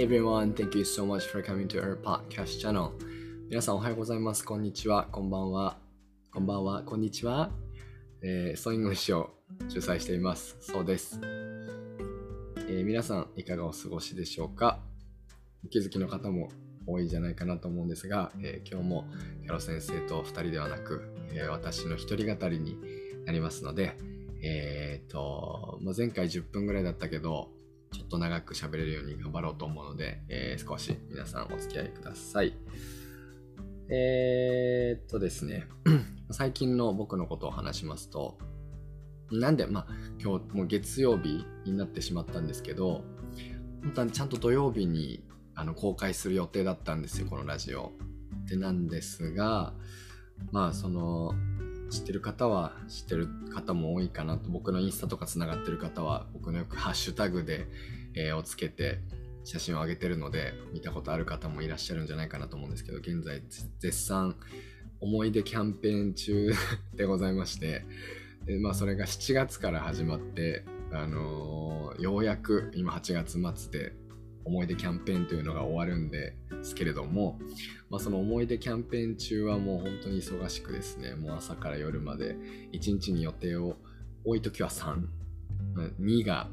Hey everyone, thank you so much for coming to our podcast channel. 皆さんおはようございます。こんにちは。こんばんは。こんばんは。こんにちは。えー、ソイングシュを主催しています。そうです。えー、皆さんいかがお過ごしでしょうか？お気づきの方も多いんじゃないかなと思うんですが、えー、今日もキャロ先生と2人ではなく、え私の一人語りになりますので、えっ、と、まあ、前回10分ぐらいだったけど、ちょっと長く喋れるように頑張ろうと思うので、えー、少し皆さんお付き合いください。えー、っとですね、最近の僕のことを話しますと、なんで、まあ、今日もう月曜日になってしまったんですけど、本当はちゃんと土曜日にあの公開する予定だったんですよ、このラジオ。で、なんですが、まあ、その、知ってる方は知ってる方も多いかなと僕のインスタとかつながってる方は僕のよくハッシュタグで、えー、をつけて写真を上げてるので見たことある方もいらっしゃるんじゃないかなと思うんですけど現在絶賛思い出キャンペーン中 でございましてで、まあ、それが7月から始まって、あのー、ようやく今8月末で思い出キャンペーンというのが終わるんですけれども、まあ、その思い出キャンペーン中はもう本当に忙しくですねもう朝から夜まで1日に予定を多い時は32が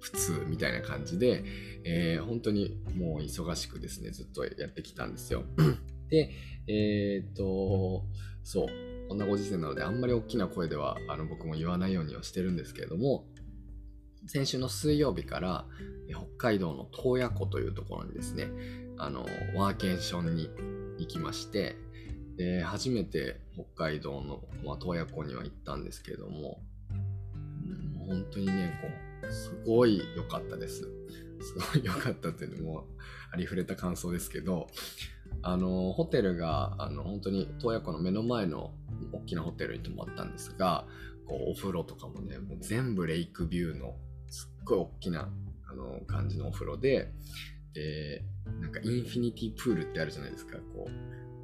普通みたいな感じで、えー、本当にもう忙しくですねずっとやってきたんですよ。でえー、っとそうこんなご時世なのであんまり大きな声ではあの僕も言わないようにはしてるんですけれども先週の水曜日から北海道の洞爺湖というところにですね、あの、ワーケーションに行きまして、で、初めて北海道の、まあ、洞爺湖には行ったんですけれども、うん、本当にね、こう、すごい良かったです。すごい良かったっていうのも、ありふれた感想ですけど、あの、ホテルが、あの、本当に洞爺湖の目の前の大きなホテルに泊まったんですが、こう、お風呂とかもね、もう全部レイクビューのごい大きなあの感じのお風呂で、で、なんかインフィニティプールってあるじゃないですか、こ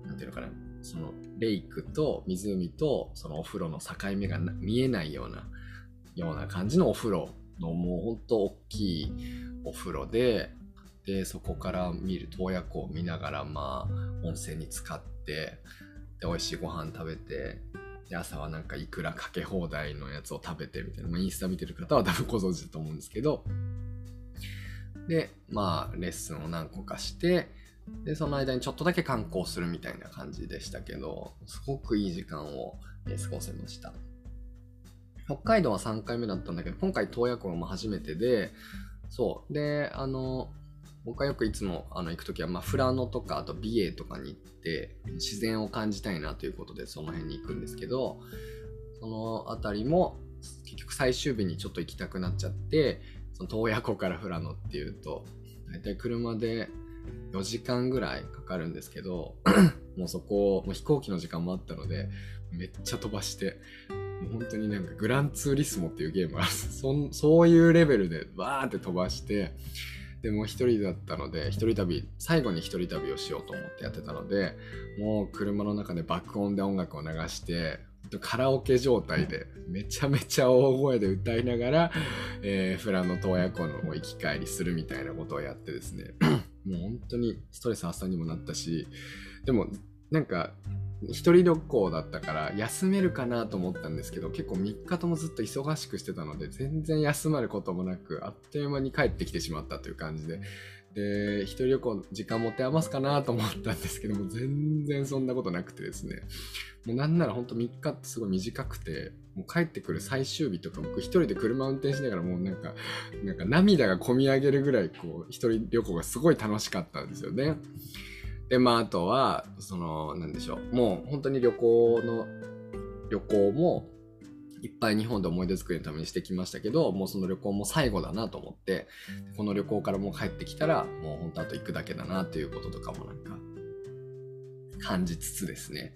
う、なんていうのかな、そのレイクと湖とそのお風呂の境目が見えないような、ような感じのお風呂。のもうほんと大きいお風呂で、で、そこから見る洞爺湖を見ながら、まあ、温泉に浸かって、で、美味しいご飯食べて、で朝はなんかいくらかけ放題のやつを食べてみたいな、まあ、インスタ見てる方は多分ご存知だと思うんですけど。でまあレッスンを何個かしてでその間にちょっとだけ観光するみたいな感じでしたけどすごくいい時間を過ごせました。北海道は3回目だったんだけど今回洞爺湖も初めてでそう。であの僕はよくいつもあの行く時は、まあ、富良野とかあと美瑛とかに行って自然を感じたいなということでその辺に行くんですけどその辺りも結局最終日にちょっと行きたくなっちゃってその洞爺湖から富良野っていうと大体車で4時間ぐらいかかるんですけど もうそこもう飛行機の時間もあったのでめっちゃ飛ばしてもう本当になんかグランツーリスモっていうゲームがそそういうレベルでバーって飛ばしてでも一人だったので一人旅最後に一人旅をしようと思ってやってたのでもう車の中で爆音で音楽を流してカラオケ状態でめちゃめちゃ大声で歌いながら、えー、フラの洞爺湖の行き帰りするみたいなことをやってですね もう本当にストレス発散にもなったしでもなんか一人旅行だったから休めるかなと思ったんですけど結構3日ともずっと忙しくしてたので全然休まることもなくあっという間に帰ってきてしまったという感じで。で一人旅行時間持て余すかなと思ったんですけども全然そんなことなくてですね。もうなんならほんと3日ってすごい短くてもう帰ってくる最終日とか僕一人で車運転しながらもうなんかなんか涙がこみ上げるぐらいこう一人旅行がすごい楽しかったんですよね。で、まあ、あとは、その、なんでしょう。もう本当に旅行の、旅行も、いっぱい日本で思い出作りのためにしてきましたけど、もうその旅行も最後だなと思って、この旅行からもう帰ってきたら、もう本当あと行くだけだなっていうこととかもなんか、感じつつですね。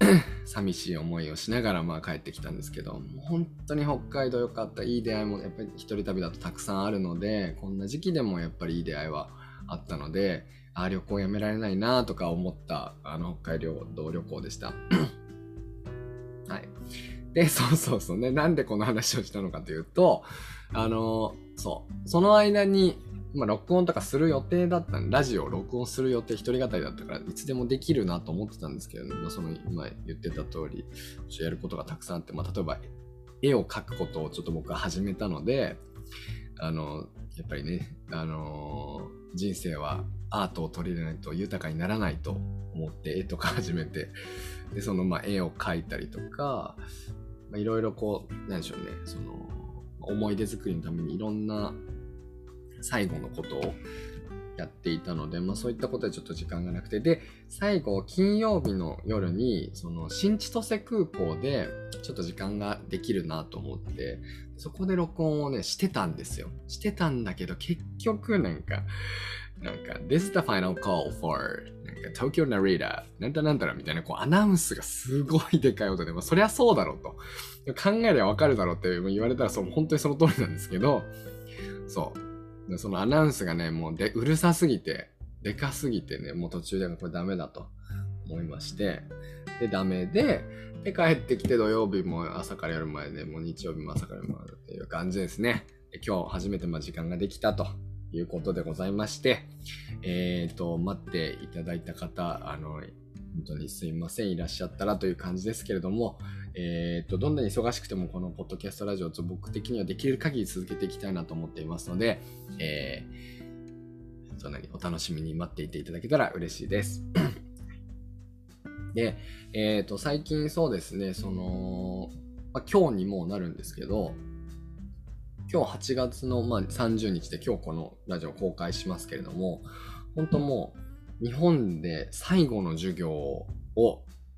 寂しい思いをしながらまあ帰ってきたんですけど、もう本当に北海道良かった、いい出会いもやっぱり一人旅だとたくさんあるので、こんな時期でもやっぱりいい出会いはあったので、あ旅行やめられないなとか思ったあの北海道旅行でした。はい。で、そうそうそうね、なんでこの話をしたのかというと、あの、そう、その間にまあ、録音とかする予定だったんラジオを録音する予定、一人語りだったから、いつでもできるなと思ってたんですけど、ね、まあ、その今言ってた通り、やることがたくさんあって、まあ、例えば絵を描くことをちょっと僕は始めたので、あの、やっぱりね、あのー、人生はアートを取り入れないと豊かにならないと思って絵とか始めて、で、そのまあ絵を描いたりとか、いろいろこう、何でしょうね、その、思い出作りのためにいろんな最後のことをやっていたので、まあそういったことでちょっと時間がなくて、で、最後、金曜日の夜に、その、新千歳空港で、ちょっと時間ができるなと思って、そこで録音をね、してたんですよ。してたんだけど、結局なんか、なんか、This is the final call for なんか Tokyo Narita なんたなんたらみたいなこうアナウンスがすごいでかい音で、まあ、そりゃそうだろうと。考えりゃわかるだろうって言われたらそう、本当にその通りなんですけど、そう。そのアナウンスがね、もうでうるさすぎて、でかすぎてね、もう途中でこれダメだと思いまして、で、ダメで、で、帰ってきて土曜日も朝から夜まで、もう日曜日も朝から夜までっていう感じですね。で今日初めてま時間ができたということでございまして、えっ、ー、と、待っていただいた方、あの、本当にすいません、いらっしゃったらという感じですけれども、えーと、どんなに忙しくてもこのポッドキャストラジオと僕的にはできる限り続けていきたいなと思っていますので、えー、そんなにお楽しみに待っていていただけたら嬉しいです。で、えっ、と、最近そうですね、その、まあ、今日にもなるんですけど、今日8月の、まあ、30日で今日このラジオ公開しますけれども、本当もう日本で最後の授業を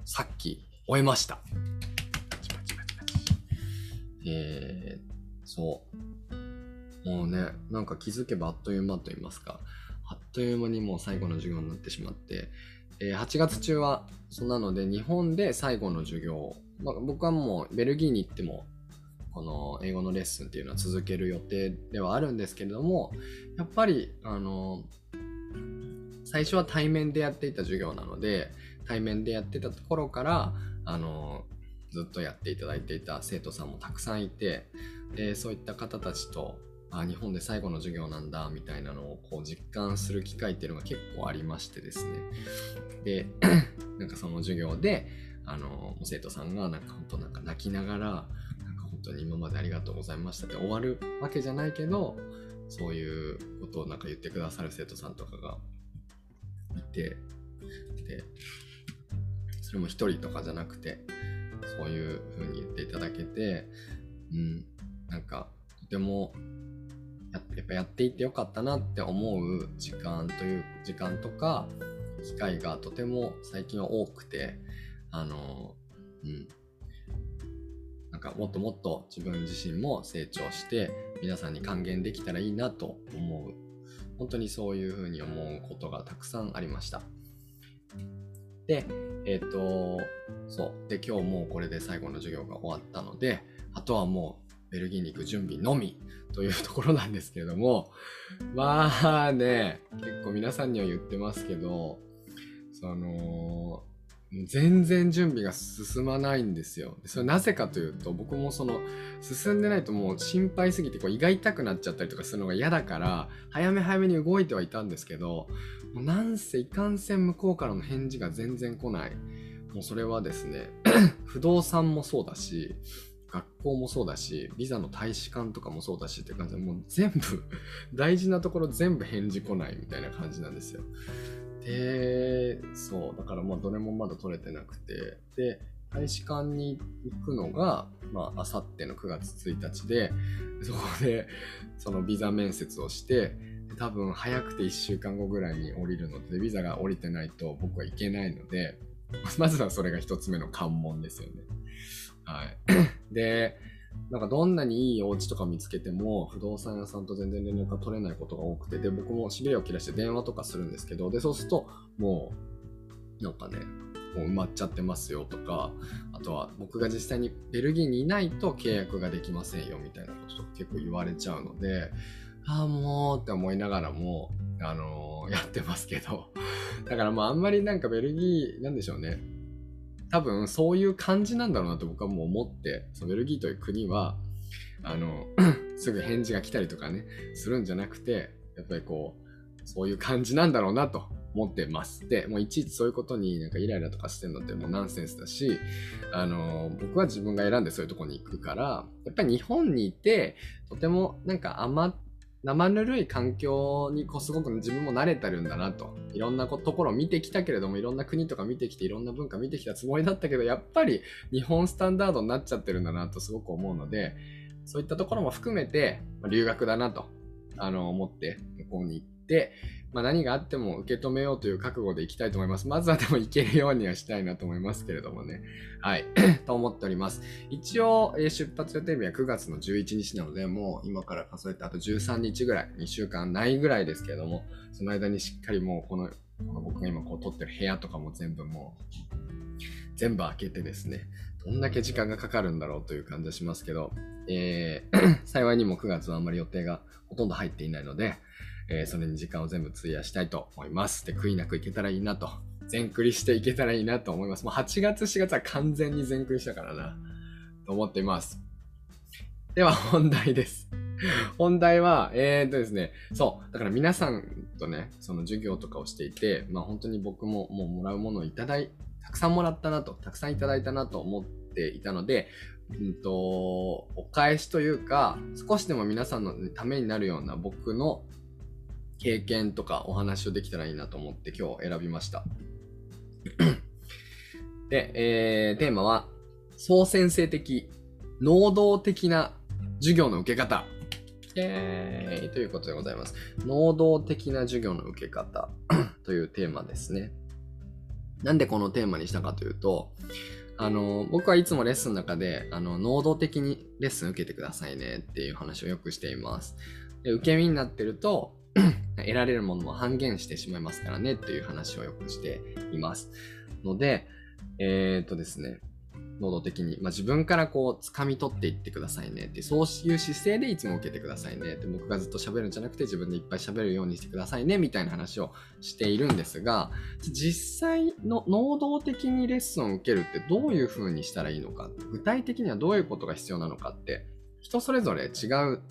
さっき終えました。えー、そう。もうね、なんか気づけばあっという間と言いますか、あっという間にもう最後の授業になってしまって、えー、8月中は、そんなので日本で最後の授業、まあ、僕はもうベルギーに行っても、この英語のレッスンっていうのは続ける予定ではあるんですけれども、やっぱり、あの、最初は対面でやっていた授業なので、対面でやってたところから、あの、ずっとやっていただいていた生徒さんもたくさんいてでそういった方たちとあ日本で最後の授業なんだみたいなのをこう実感する機会っていうのが結構ありましてですね。で なんかその授業であの生徒さんがなんか本当なんか泣きながらなんか本当に今までありがとうございましたって終わるわけじゃないけどそういうことをなんか言ってくださる生徒さんとかがいてでそれも一人とかじゃなくてそういう風に言っていただけて、うん、なんかとてもややっぱやっていてよかったなって思う時間という時間とか機会がとても最近は多くてあのうん。なんかもっともっと自分自身も成長して皆さんに還元できたらいいなと思う。本当にそういうふうに思うことがたくさんありました。でえっ、ー、と、そう。で、今日もうこれで最後の授業が終わったので、あとはもうベルギーに行く準備のみというところなんですけれども、まあね、結構皆さんには言ってますけど、その、全然準備が進まないんですよ。それなぜかというと、僕もその、進んでないともう心配すぎてこう胃が痛くなっちゃったりとかするのが嫌だから、早め早めに動いてはいたんですけど、もうなんせいかんせん向こうからの返事が全然来ない。もうそれはですね、不動産もそうだし、学校もそうだし、ビザの大使館とかもそうだしって感じで、もう全部、大事なところ全部返事来ないみたいな感じなんですよ。で、そう、だからまあどれもまだ取れてなくて、で、大使館に行くのが、まあ、あさっての9月1日で、そこで、そのビザ面接をして、多分早くて1週間後ぐらいに降りるので、ビザが降りてないと僕は行けないので、まずはそれが一つ目の関門ですよね。はい。で、なんかどんなにいいお家とか見つけても不動産屋さんと全然連絡が取れないことが多くてで僕もしびれを切らして電話とかするんですけどでそうするともうなんかねもう埋まっちゃってますよとかあとは僕が実際にベルギーにいないと契約ができませんよみたいなこととか結構言われちゃうのでああもうって思いながらもあのー、やってますけど。だからまああんまりなんかベルギーなんでしょうね。多分そういう感じなんだろうなと僕はもう思ってそのベルギーという国はあの すぐ返事が来たりとかねするんじゃなくてやっぱりこう、そういう感じなんだろうなと思ってます。で、もういちいちそういうことになんかイライラとかしてんのってもうナンセンスだし、あの、僕は自分が選んでそういうとこに行くから、やっぱり日本にいて、とてもなんか甘生ぬるい環境にこうすごく自分も慣れてるんだなと。いろんなところ見てきたけれども、いろんな国とか見てきて、いろんな文化見てきたつもりだったけど、やっぱり日本スタンダードになっちゃってるんだなとすごく思うので、そういったところも含めて、留学だなと、あの、思って向こうに行って、まあ、何があっても受け止めようという覚悟でいきたいと思います。まずはでも行けるようにはしたいなと思いますけれどもね。はい。と思っております。一応、え、出発予定日は9月の11日なので、もう今から数えてあと13日ぐらい、2週間ないぐらいですけれども、その間にしっかりもうこの、この僕が今こう撮ってる部屋とかも全部もう、全部開けてですね、どんだけ時間がかかるんだろうという感じがしますけど、えー、幸いにも9月はあんまり予定がほとんど入っていないので、えー、それに時間を全部費やしたいと思います。で、悔いなくいけたらいいなと。全クリしていけたらいいなと思います。もう8月、4月は完全に全クリしたからな、と思っています。では本題です。本題は、えー、っとですね、そう、だから皆さんとね、その授業とかをしていて、まあ本当に僕ももうもらうものをいただい、たくさんもらったなと、たくさんいただいたなと思っていたので、うんと、お返しというか、少しでも皆さんのためになるような僕の経験とかお話をできたらいいなと思って今日選びました。で、えー、テーマは、総先生的、能動的な授業の受け方。えー、ということでございます。能動的な授業の受け方 というテーマですね。なんでこのテーマにしたかというと、あの、僕はいつもレッスンの中で、あの、能動的にレッスン受けてくださいねっていう話をよくしています。で受け身になってると、得られるものも半減してしまいますからねっていう話をよくしています。ので、えー、っとですね、能動的に、まあ、自分からこう掴み取っていってくださいねってそういう姿勢でいつも受けてくださいねって僕がずっと喋るんじゃなくて自分でいっぱい喋るようにしてくださいねみたいな話をしているんですが実際の能動的にレッスンを受けるってどういう風にしたらいいのか具体的にはどういうことが必要なのかって人それぞれ違う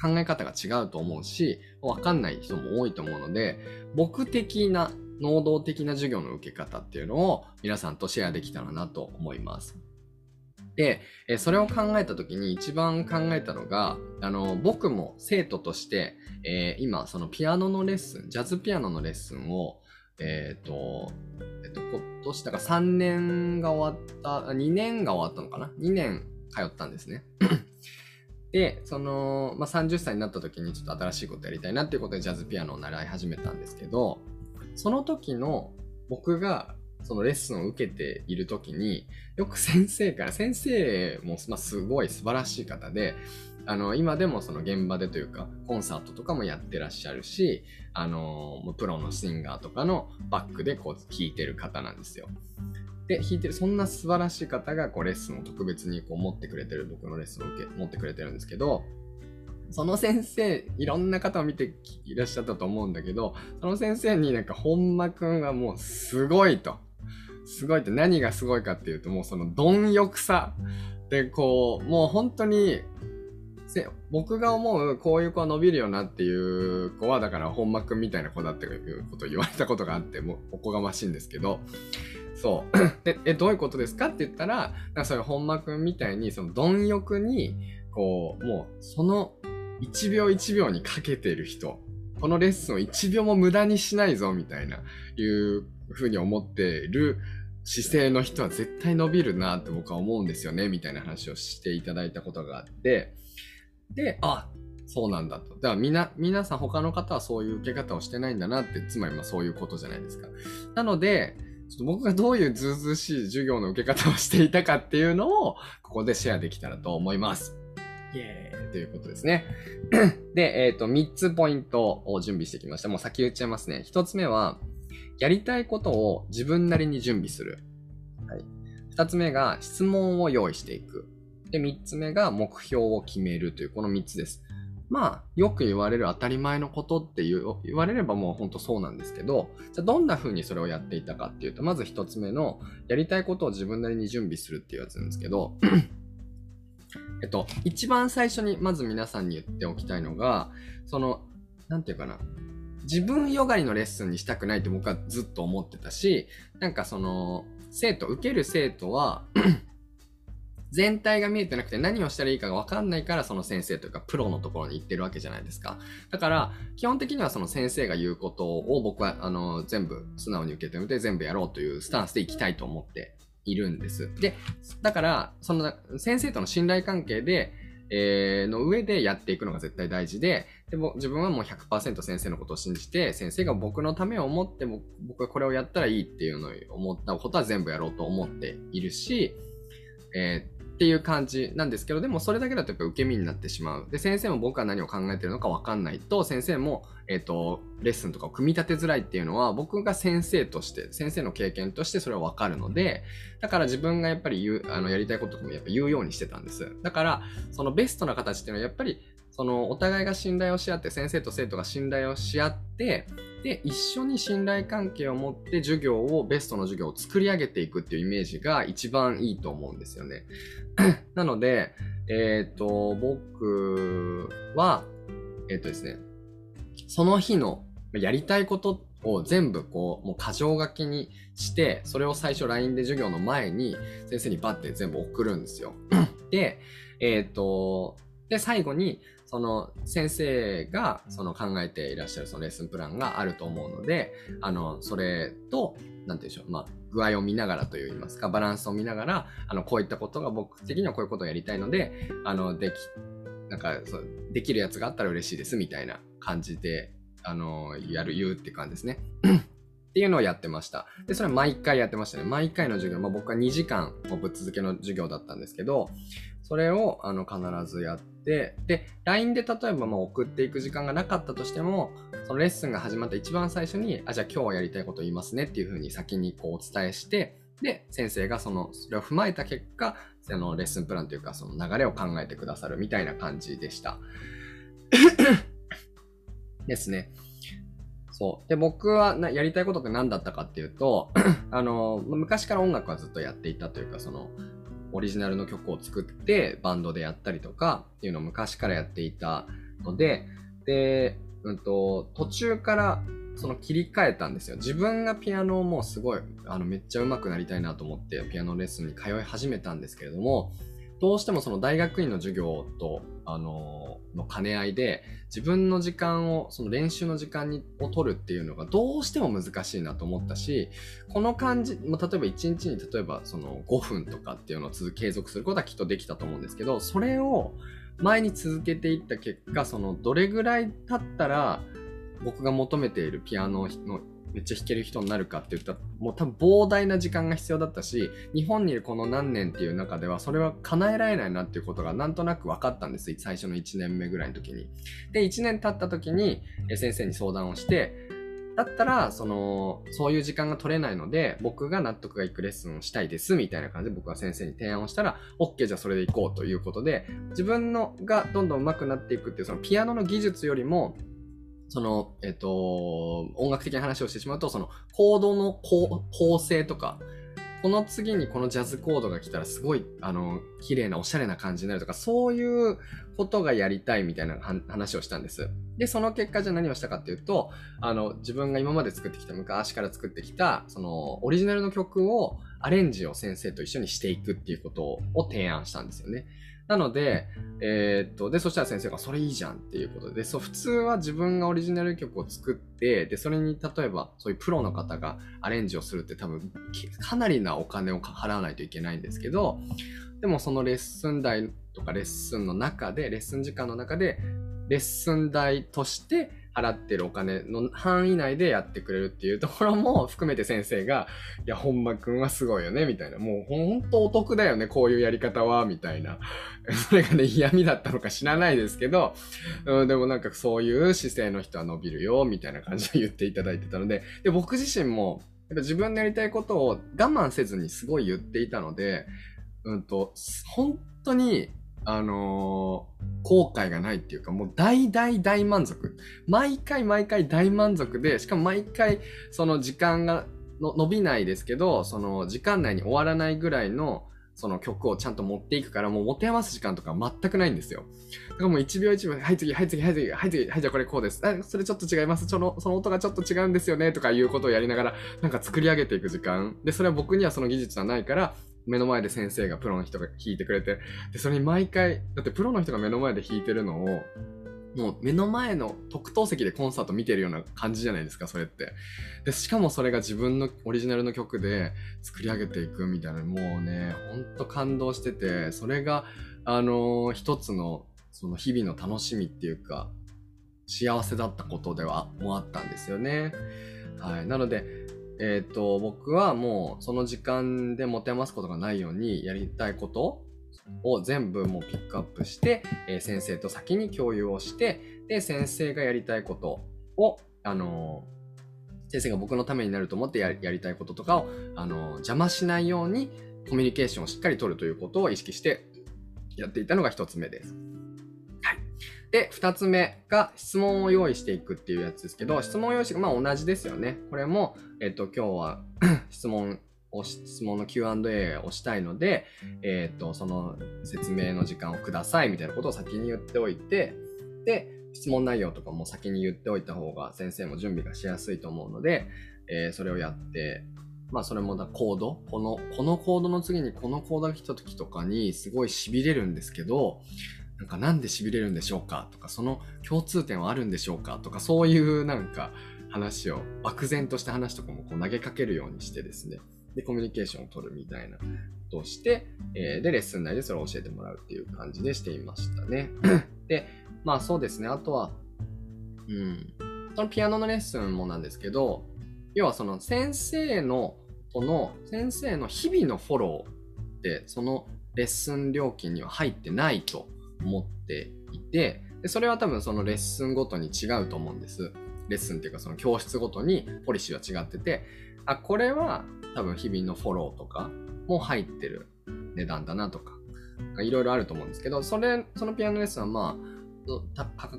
考え方が違うと思うし、わかんない人も多いと思うので、僕的な能動的な授業の受け方っていうのを皆さんとシェアできたらなと思います。で、それを考えた時に一番考えたのが、あの、僕も生徒として、えー、今、そのピアノのレッスン、ジャズピアノのレッスンを、えっ、ー、と、えっ、ー、と、今年、だから3年が終わった、2年が終わったのかな ?2 年通ったんですね。で、その、まあ、30歳になった時にちょっと新しいことやりたいなっていうことでジャズピアノを習い始めたんですけど、その時の僕がそのレッスンを受けている時に、よく先生から、先生も、まあ、すごい素晴らしい方で、あの、今でもその現場でというか、コンサートとかもやってらっしゃるし、あの、プロのシンガーとかのバックでこう弾いてる方なんですよ。で弾いてるそんな素晴らしい方がこうレッスンを特別にこう持ってくれてる僕のレッスンを受け持ってくれてるんですけどその先生いろんな方を見ていらっしゃったと思うんだけどその先生になんか本間くんはもうすごいと。すごいって何がすごいかっていうともうその貪欲さでこうもう本当に僕が思うこういう子は伸びるよなっていう子はだから本間くんみたいな子だっていうことを言われたことがあってもうおこがましいんですけどそう。で、え、どういうことですかって言ったら、なんかそういう本間くんみたいに、その貪欲に、こう、もう、その1秒1秒にかけてる人、このレッスンを1秒も無駄にしないぞ、みたいな、いうふうに思ってる姿勢の人は絶対伸びるなって僕は思うんですよね、みたいな話をしていただいたことがあって、で、あ、そうなんだと。だからみな、皆さん他の方はそういう受け方をしてないんだなって、つまりまあそういうことじゃないですか。なので、ちょっと僕がどういうずうずうしい授業の受け方をしていたかっていうのを、ここでシェアできたらと思います。イエーイということですね。で、えっ、ー、と、3つポイントを準備してきました。もう先言っちゃいますね。1つ目は、やりたいことを自分なりに準備する。はい。2つ目が、質問を用意していく。で、3つ目が、目標を決めるという、この3つです。まあ、よく言われる当たり前のことっていう言われればもうほんとそうなんですけど、じゃあどんな風にそれをやっていたかっていうと、まず一つ目の、やりたいことを自分なりに準備するっていうやつなんですけど、えっと、一番最初にまず皆さんに言っておきたいのが、その、なんていうかな、自分よがりのレッスンにしたくないって僕はずっと思ってたし、なんかその、生徒、受ける生徒は全体が見えてなくて何をしたらいいかがわかんないからその先生というかプロのところに行ってるわけじゃないですか。だから基本的にはその先生が言うことを僕はあの全部素直に受け止めて全部やろうというスタンスで行きたいと思っているんです。で、だからその先生との信頼関係でえー、の上でやっていくのが絶対大事で、でも自分はもう100%先生のことを信じて、先生が僕のためを思って僕はこれをやったらいいっていうのを思ったことは全部やろうと思っているし、え、っていう感じなんですけど、でもそれだけだとやっぱ受け身になってしまう。で、先生も僕は何を考えてるのかわかんないと、先生も、えっ、ー、と、レッスンとかを組み立てづらいっていうのは、僕が先生として、先生の経験としてそれはわかるので、だから自分がやっぱり言う、あの、やりたいこともやっぱ言うようにしてたんです。だから、そのベストな形っていうのはやっぱり、そのお互いが信頼をし合って、先生と生徒が信頼をし合って、で、一緒に信頼関係を持って授業を、ベストの授業を作り上げていくっていうイメージが一番いいと思うんですよね。なので、えっ、ー、と、僕は、えっ、ー、とですね、その日のやりたいことを全部こう、もう箇条書きにして、それを最初 LINE で授業の前に先生にバッて全部送るんですよ。で、えっ、ー、と、で、最後に、その先生がその考えていらっしゃるそのレッスンプランがあると思うので、あの、それと、なんていうんでしょう、まあ、具合を見ながらといいますか、バランスを見ながら、あの、こういったことが僕的にはこういうことをやりたいので、あの、でき、なんか、そう、できるやつがあったら嬉しいですみたいな感じで、あの、やる、言うって感じですね。っていうのをやってました。で、それは毎回やってましたね。毎回の授業、まあ、僕は2時間ぶっ続けの授業だったんですけど、それをあの必ずやって、で、LINE で例えばまあ送っていく時間がなかったとしても、そのレッスンが始まった一番最初に、あ、じゃあ今日はやりたいこと言いますねっていうふうに先にこうお伝えして、で、先生がその、それを踏まえた結果、そのレッスンプランというか、その流れを考えてくださるみたいな感じでした。ですね。そう。で、僕はなやりたいことって何だったかっていうと、あの、昔から音楽はずっとやっていたというか、その、オリジナルの曲を作ってバンドでやったりとかっていうのを昔からやっていたので、で、うんと、途中からその切り替えたんですよ。自分がピアノをもうすごい、あの、めっちゃ上手くなりたいなと思ってピアノレッスンに通い始めたんですけれども、どうしてもその大学院の授業と、あのの兼ね合いで、自分の時間を、その練習の時間にを取るっていうのがどうしても難しいなと思ったし、この感じ、まあ、例えば1日に例えばその5分とかっていうのを続継続することはきっとできたと思うんですけど、それを前に続けていった結果、そのどれぐらい経ったら僕が求めているピアノのめっちゃ弾ける人になるかって言ったら、もう多分膨大な時間が必要だったし、日本にいるこの何年っていう中では、それは叶えられないなっていうことがなんとなく分かったんです。最初の1年目ぐらいの時に。で、1年経った時に、先生に相談をして、だったら、その、そういう時間が取れないので、僕が納得がいくレッスンをしたいです、みたいな感じで僕は先生に提案をしたら、OK、じゃあそれで行こうということで、自分のがどんどん上手くなっていくっていう、そのピアノの技術よりも、その、えっと、音楽的な話をしてしまうと、その、コードの構成とか、この次にこのジャズコードが来たらすごい、あの、綺麗なおしゃれな感じになるとか、そういうことがやりたいみたいな話をしたんです。で、その結果じゃ何をしたかっていうと、あの、自分が今まで作ってきた、昔から作ってきた、その、オリジナルの曲をアレンジを先生と一緒にしていくっていうことを提案したんですよね。なので、えー、っと、で、そしたら先生がそれいいじゃんっていうことで、そう、普通は自分がオリジナル曲を作って、で、それに例えばそういうプロの方がアレンジをするって多分、かなりなお金を払わないといけないんですけど、でもそのレッスン代とかレッスンの中で、レッスン時間の中で、レッスン代として払ってるお金の範囲内でやってくれるっていうところも含めて先生が、いや、本間くんはすごいよね、みたいな。もうほんとお得だよね、こういうやり方は、みたいな。それがね、嫌味だったのか知らないですけど、うん、でもなんかそういう姿勢の人は伸びるよ、みたいな感じで言っていただいてたので、で、僕自身も、やっぱ自分のやりたいことを我慢せずにすごい言っていたので、うんと、本当にあのー、後悔がないっていうか、もう大大大満足。毎回毎回大満足で、しかも毎回その時間がの伸びないですけど、その時間内に終わらないぐらいのその曲をちゃんと持っていくから、もう持て余す時間とか全くないんですよ。だからもう1秒1秒、はい次、はい次、はい次、はい次、はいじゃあこれこうです。あ、それちょっと違います。その、その音がちょっと違うんですよね、とかいうことをやりながら、なんか作り上げていく時間。で、それは僕にはその技術はないから、目の前で先生がプロの人が弾いてくれて、で、それに毎回、だってプロの人が目の前で弾いてるのを、もう目の前の特等席でコンサート見てるような感じじゃないですか、それって。で、しかもそれが自分のオリジナルの曲で作り上げていくみたいな、もうね、ほんと感動してて、それが、あのー、一つの、その日々の楽しみっていうか、幸せだったことでは、もあったんですよね。はい。なので、えっ、ー、と、僕はもうその時間で持て余すことがないようにやりたいことを全部もうピックアップして、えー、先生と先に共有をして、で、先生がやりたいことを、あのー、先生が僕のためになると思ってやりたいこととかを、あのー、邪魔しないようにコミュニケーションをしっかり取るということを意識してやっていたのが一つ目です。で、二つ目が質問を用意していくっていうやつですけど、質問用意して、まあ同じですよね。これも、えっ、と、今日は 質問を質問の Q&A をしたいので、えっ、と、その説明の時間をくださいみたいなことを先に言っておいて、で、質問内容とかも先に言っておいた方が先生も準備がしやすいと思うので、えー、それをやって、まあそれもだコードこの、このコードの次にこのコードが来た時とかにすごい痺れるんですけど、なんかなんで痺れるんでしょうかとか、その共通点はあるんでしょうかとか、そういうなんか話を漠然とした話とかもこう投げかけるようにしてですね、で、コミュニケーションを取るみたいなことをして、えー、で、レッスン内でそれを教えてもらうっていう感じでしていましたね。で、まあそうですね、あとは、うん、そのピアノのレッスンもなんですけど、要はその先生の、この先生の日々のフォローって、そのレッスン料金には入ってないと思っていて、でそれは多分そのレッスンごとに違うと思うんです。レッスンっていうかその教室ごとにポリシーは違ってて、あ、これは多分日々のフォローとかも入ってる値段だなとか、いろいろあると思うんですけど、それ、そのピアノレッスンはまあ、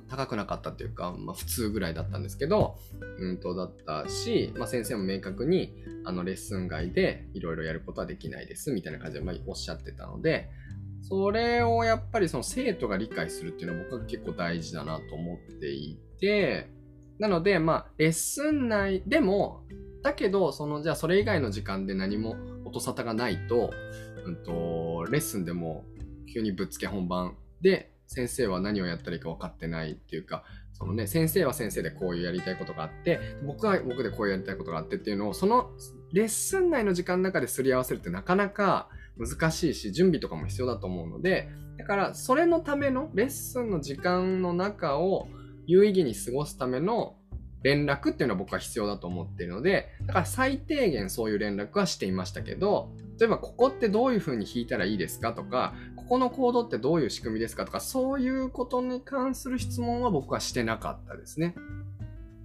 高くなかったというか、まあ、普通ぐらいだったんですけど、うんとだったし、まあ、先生も明確にあのレッスン外でいろいろやることはできないですみたいな感じでまおっしゃってたので、それをやっぱりその生徒が理解するっていうのは僕は結構大事だなと思っていて、なので、まあ、レッスン内でもだけど、その、じゃあそれ以外の時間で何も音沙汰がないと、うんと、レッスンでも急にぶっつけ本番で、先生は何をやったらいいか分かってないっていうか、そのね、先生は先生でこういうやりたいことがあって、僕は僕でこういうやりたいことがあってっていうのを、そのレッスン内の時間の中ですり合わせるってなかなか難しいし、準備とかも必要だと思うので、だからそれのためのレッスンの時間の中を有意義に過ごすための連絡っていうのは僕は必要だと思っているので、だから最低限そういう連絡はしていましたけど、例えばここってどういう風に弾いたらいいですかとか、ここのコードってどういう仕組みですかとか、そういうことに関する質問は僕はしてなかったですね。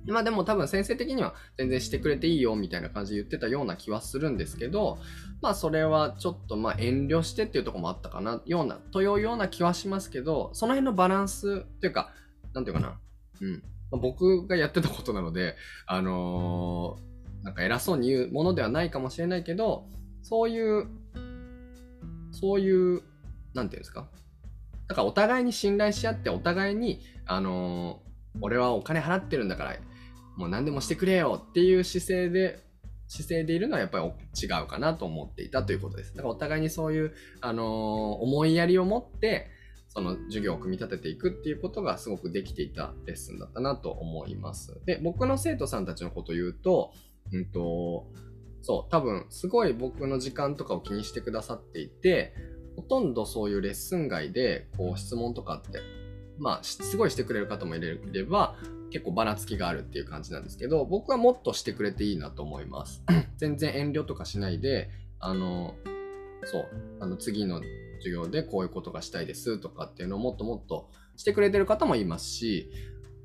まあでも多分先生的には全然してくれていいよみたいな感じで言ってたような気はするんですけど、まあそれはちょっとまあ遠慮してっていうとこもあったかな、ような、というような気はしますけど、その辺のバランスっていうか、なんていうかな、うん。まあ、僕がやってたことなので、あのー、なんか偉そうに言うものではないかもしれないけど、そういう、そういう、なんていうんですか？だからお互いに信頼し合って、お互いに、あのー、俺はお金払ってるんだから、もう何でもしてくれよっていう姿勢で、姿勢でいるのはやっぱり違うかなと思っていたということです。だからお互いにそういう、あのー、思いやりを持って、その授業を組み立てていくっていうことがすごくできていたレッスンだったなと思います。で、僕の生徒さんたちのことを言うと、うんと、そう、多分すごい僕の時間とかを気にしてくださっていて、ほとんどそういうレッスン外でこう質問とかって、まあ、すごいしてくれる方もいれば、結構ばらつきがあるっていう感じなんですけど、僕はもっとしてくれていいなと思います。全然遠慮とかしないで、あの、そう、あの次の授業でこういうことがしたいですとかっていうのをもっともっとしてくれてる方もいますし、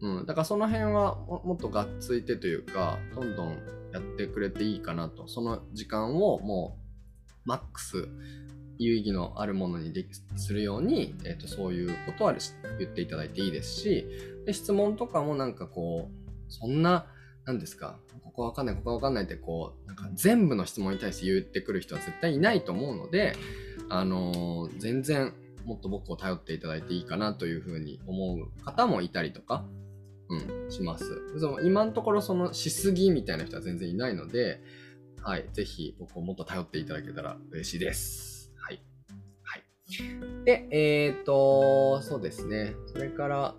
うん、だからその辺はもっとがっついてというか、どんどんやってくれていいかなと。その時間をもうマックス有意義のあるものにでするように、えーと、そういうことは言っていただいていいですしで質問とかもなんかこうそんな何ですかここわかんないここわかんないってこうなんか全部の質問に対して言ってくる人は絶対いないと思うのであのー全然もっと僕を頼っていただいていいかなというふうに思う方もいたりとか、うん、します。その今のところそのしすぎみたいな人は全然いないので、はい、ぜひ僕をもっと頼っていただけたら嬉しいです。で、えっ、と、そうですね。それから、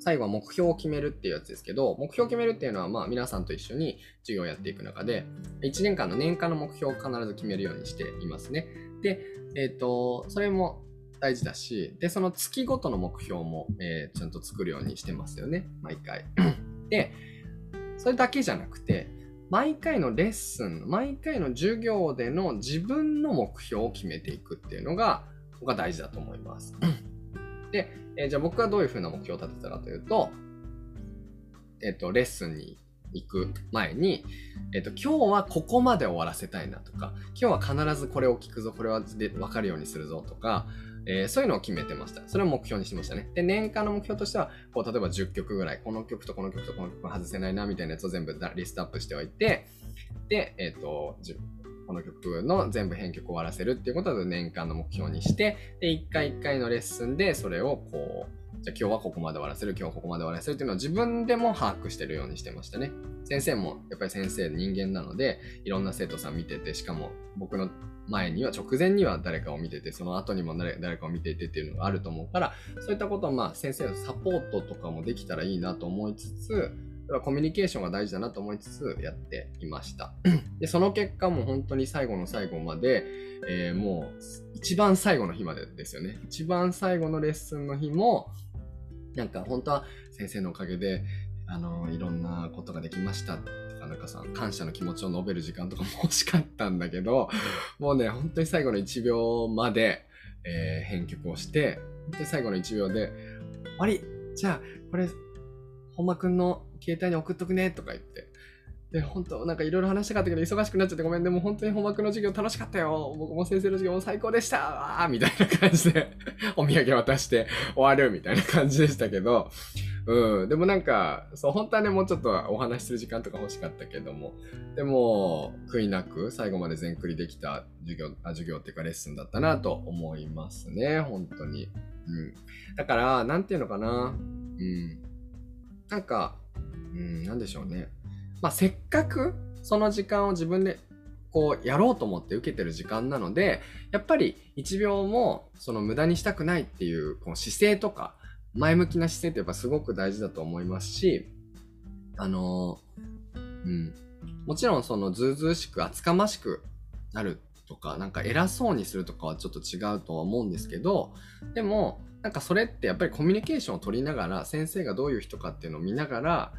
最後は目標を決めるっていうやつですけど、目標を決めるっていうのは、まあ皆さんと一緒に授業をやっていく中で、1年間の年間の目標を必ず決めるようにしていますね。で、えっ、と、それも大事だし、で、その月ごとの目標も、えーちゃんと作るようにしてますよね、毎回。で、それだけじゃなくて、毎回のレッスン、毎回の授業での自分の目標を決めていくっていうのが、僕は大事だと思います。で、えーじゃあ僕はどういうふうな目標を立てたかというと、えっ、と、レッスンに行く前に、えっ、と、今日はここまで終わらせたいなとか、今日は必ずこれを聞くぞ、これはで分かるようにするぞとか、えーそういうのを決めてました。それを目標にしてましたね。で、年間の目標としては、こう、例えば10曲ぐらい、この曲とこの曲とこの曲は外せないな、みたいなやつを全部だリストアップしておいて、で、えっ、と、じゅこの曲の全部編曲を終わらせるっていうことを年間の目標にして、で、一回一回のレッスンでそれをこう、じゃあ今日はここまで終わらせる、今日はここまで終わらせるっていうのを自分でも把握してるようにしてましたね。先生もやっぱり先生人間なので、いろんな生徒さん見てて、しかも僕の前には直前には誰かを見てて、その後にも誰誰かを見ていてっていうのがあると思うから、そういったことをまあ先生のサポートとかもできたらいいなと思いつつ、コミュニケーションが大事だなと思いつつやっていました。で、その結果も本当に最後の最後まで、えーもう一番最後の日までですよね。一番最後のレッスンの日も、なんか本当は先生のおかげで、あの、いろんなことができました、なんかさ、感謝の気持ちを述べる時間とかも欲しかったんだけど、もうね、本当に最後の1秒まで、えー編曲をして、で、最後の1秒で、終わりじゃあ、これ、本間くんの携帯に送っとくねとか言って。で、本当なんかいろいろ話したかったけど、忙しくなっちゃってごめん。でも本当に本間くんの授業楽しかったよ。僕も先生の授業も最高でしたわみたいな感じで、お土産渡して終わるみたいな感じでしたけど、うん。でもなんか、そう、本当はね、もうちょっとお話しする時間とか欲しかったけども、でも、悔いなく最後まで全クリできた授業、あ授業っていうかレッスンだったなと思いますね。本当に。うん。だから、なんていうのかな。うん。なんか、うん、なんでしょうね。まあ、せっかくその時間を自分でこうやろうと思って受けてる時間なので、やっぱり1秒もその無駄にしたくないっていうこの姿勢とか、前向きな姿勢ってやっぱすごく大事だと思いますし、あのうん。もちろんそのずうずうしく厚かましくなるとか、なんか偉そうにするとかはちょっと違うとは思うんですけど、でも、なんかそれってやっぱりコミュニケーションを取りながら、先生がどういう人かっていうのを見ながら、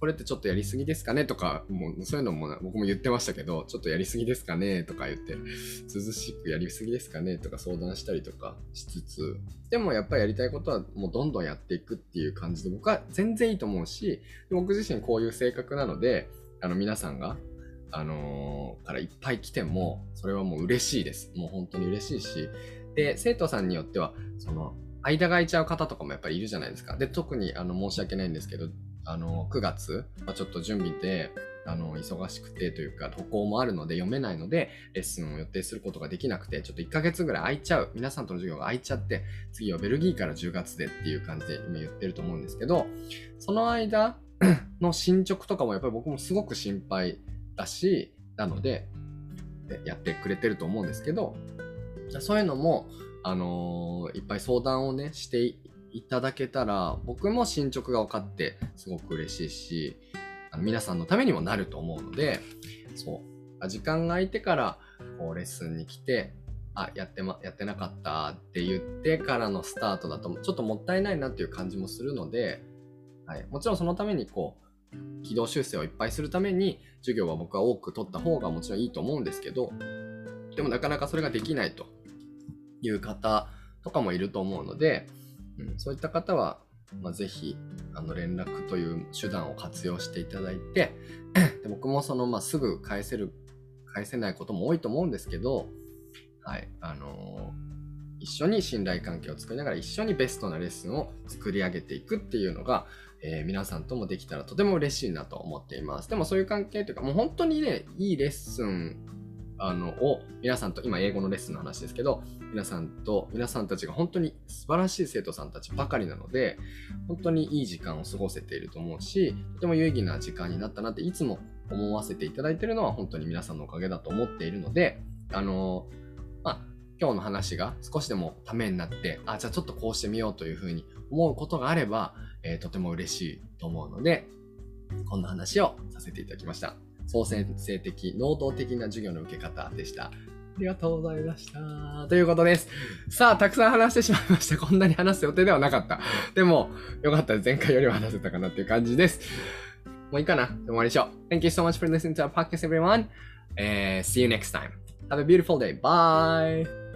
これってちょっとやりすぎですかねとか、もうそういうのも僕も言ってましたけど、ちょっとやりすぎですかねとか言って、涼しくやりすぎですかねとか相談したりとかしつつ、でもやっぱりやりたいことはもうどんどんやっていくっていう感じで僕は全然いいと思うし、僕自身こういう性格なので、あの皆さんが、あのーからいっぱい来ても、それはもう嬉しいです。もう本当に嬉しいし、で、生徒さんによっては、その、間が空いちゃう方とかもやっぱりいるじゃないですか。で、特にあの申し訳ないんですけど、あの、9月はちょっと準備で、あの、忙しくてというか、渡航もあるので読めないので、レッスンを予定することができなくて、ちょっと1ヶ月ぐらい空いちゃう。皆さんとの授業が空いちゃって、次はベルギーから10月でっていう感じで今言ってると思うんですけど、その間 の進捗とかもやっぱり僕もすごく心配だし、なので、やってくれてると思うんですけど、そういうのも、あのーいっぱい相談をね、していいただけたら、僕も進捗が分かってすごく嬉しいし、あの皆さんのためにもなると思うので、そう。時間が空いてから、こう、レッスンに来て、あ、やってま、やってなかったって言ってからのスタートだと、ちょっともったいないなっていう感じもするので、はい。もちろんそのために、こう、軌道修正をいっぱいするために、授業は僕は多く取った方がもちろんいいと思うんですけど、でもなかなかそれができないという方とかもいると思うので、うん、そういった方は、まあ、ぜひあの連絡という手段を活用していただいてで僕もその、まあ、すぐ返せる返せないことも多いと思うんですけど、はいあのー一緒に信頼関係を作りながら一緒にベストなレッスンを作り上げていくっていうのが、えー皆さんともできたらとても嬉しいなと思っています。でもそういう関係というかもう本当にねいいレッスンあの、を皆さんと、今英語のレッスンの話ですけど、皆さんと、皆さんたちが本当に素晴らしい生徒さんたちばかりなので、本当にいい時間を過ごせていると思うし、とても有意義な時間になったなっていつも思わせていただいているのは本当に皆さんのおかげだと思っているので、あの、まあ、今日の話が少しでもためになって、あ、じゃあちょっとこうしてみようというふうに思うことがあれば、えー、とても嬉しいと思うので、こんな話をさせていただきました。創先生的、能動的な授業の受け方でした。ありがとうございました。ということです。さあ、たくさん話してしまいました。こんなに話す予定ではなかった。でも、よかったら。前回よりは話せたかなっていう感じです。もういいかな終わりにしょう。Thank you so much for listening to our podcast, everyone. Uh, see you next time. Have a beautiful day. Bye.